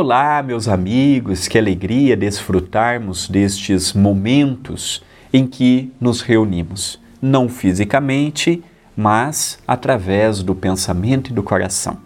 Olá, meus amigos, que alegria desfrutarmos destes momentos em que nos reunimos, não fisicamente, mas através do pensamento e do coração.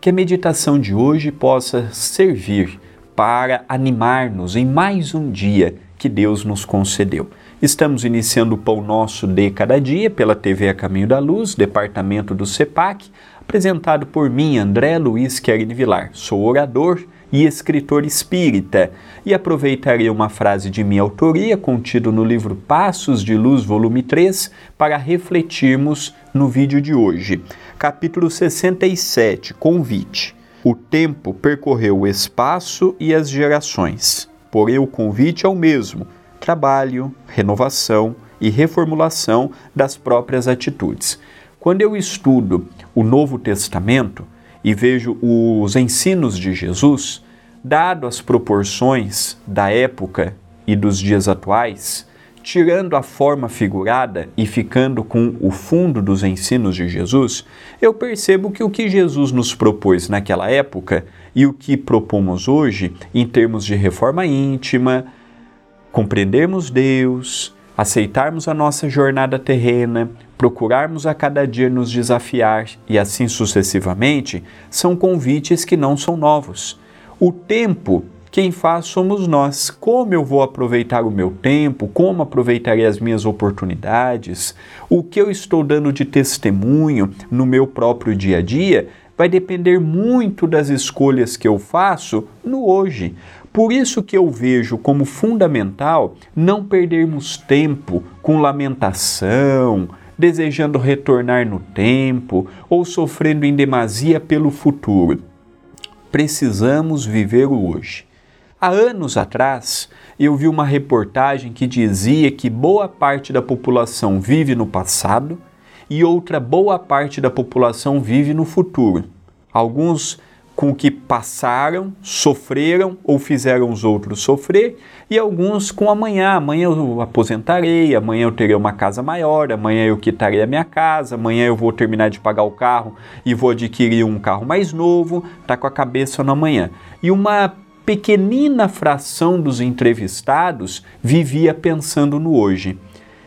Que a meditação de hoje possa servir para animar-nos em mais um dia que Deus nos concedeu. Estamos iniciando o Pão Nosso de Cada Dia pela TV A Caminho da Luz, departamento do CEPAC, apresentado por mim, André Luiz Querini Vilar. Sou orador e escritor espírita, e aproveitarei uma frase de minha autoria contido no livro Passos de Luz, volume 3, para refletirmos no vídeo de hoje. Capítulo 67, convite. O tempo percorreu o espaço e as gerações, porém o convite é o mesmo: trabalho, renovação e reformulação das próprias atitudes. Quando eu estudo o Novo Testamento, e vejo os ensinos de Jesus, dado as proporções da época e dos dias atuais, tirando a forma figurada e ficando com o fundo dos ensinos de Jesus, eu percebo que o que Jesus nos propôs naquela época e o que propomos hoje, em termos de reforma íntima, compreendermos Deus, aceitarmos a nossa jornada terrena, procurarmos a cada dia nos desafiar e assim sucessivamente, são convites que não são novos. O tempo quem faz somos nós. Como eu vou aproveitar o meu tempo? Como aproveitarei as minhas oportunidades? O que eu estou dando de testemunho no meu próprio dia a dia vai depender muito das escolhas que eu faço no hoje. Por isso que eu vejo como fundamental não perdermos tempo com lamentação, desejando retornar no tempo ou sofrendo em demasia pelo futuro. Precisamos viver o hoje. Há anos atrás, eu vi uma reportagem que dizia que boa parte da população vive no passado e outra boa parte da população vive no futuro. Alguns com o que passaram, sofreram ou fizeram os outros sofrer, e alguns com amanhã. Amanhã eu aposentarei, amanhã eu terei uma casa maior, amanhã eu quitarei a minha casa, amanhã eu vou terminar de pagar o carro e vou adquirir um carro mais novo, tá com a cabeça no amanhã. E uma pequenina fração dos entrevistados vivia pensando no hoje.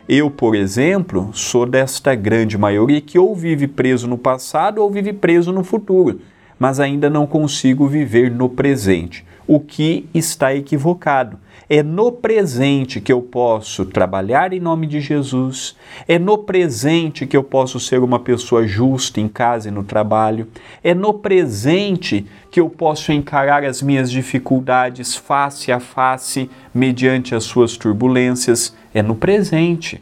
Eu, por exemplo, sou desta grande maioria que ou vive preso no passado ou vive preso no futuro mas ainda não consigo viver no presente, o que está equivocado. É no presente que eu posso trabalhar em nome de Jesus, é no presente que eu posso ser uma pessoa justa em casa e no trabalho, é no presente que eu posso encarar as minhas dificuldades face a face, mediante as suas turbulências. É no presente,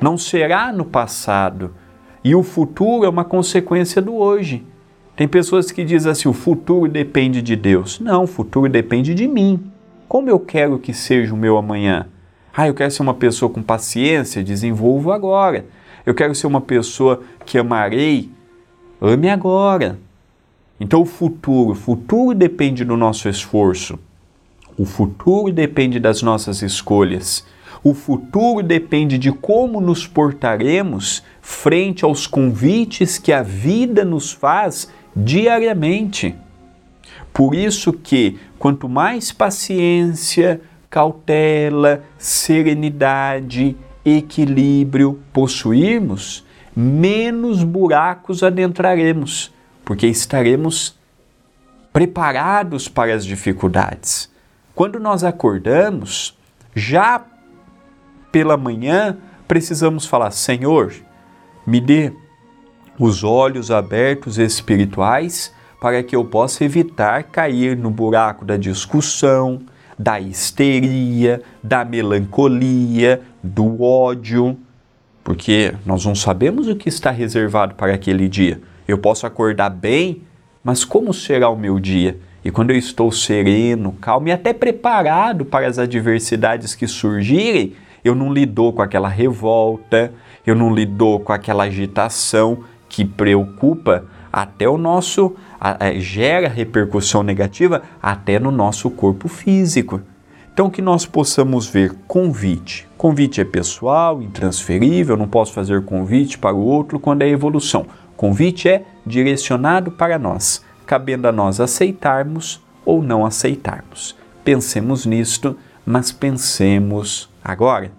não será no passado. E o futuro é uma consequência do hoje. Tem pessoas que dizem assim: o futuro depende de Deus. Não, o futuro depende de mim. Como eu quero que seja o meu amanhã? Ah, eu quero ser uma pessoa com paciência, desenvolvo agora. Eu quero ser uma pessoa que amarei, ame agora. Então o futuro, o futuro depende do nosso esforço. O futuro depende das nossas escolhas. O futuro depende de como nos portaremos frente aos convites que a vida nos faz diariamente. Por isso que quanto mais paciência, cautela, serenidade, equilíbrio possuirmos, menos buracos adentraremos, porque estaremos preparados para as dificuldades. Quando nós acordamos, já pela manhã, precisamos falar: Senhor, me dê os olhos abertos espirituais para que eu possa evitar cair no buraco da discussão, da histeria, da melancolia, do ódio, porque nós não sabemos o que está reservado para aquele dia. Eu posso acordar bem, mas como será o meu dia? E quando eu estou sereno, calmo e até preparado para as adversidades que surgirem, eu não lido com aquela revolta, eu não lido com aquela agitação, que preocupa até o nosso, gera repercussão negativa até no nosso corpo físico. Então, que nós possamos ver convite. Convite é pessoal, intransferível, não posso fazer convite para o outro quando é evolução. Convite é direcionado para nós, cabendo a nós aceitarmos ou não aceitarmos. Pensemos nisto, mas pensemos agora.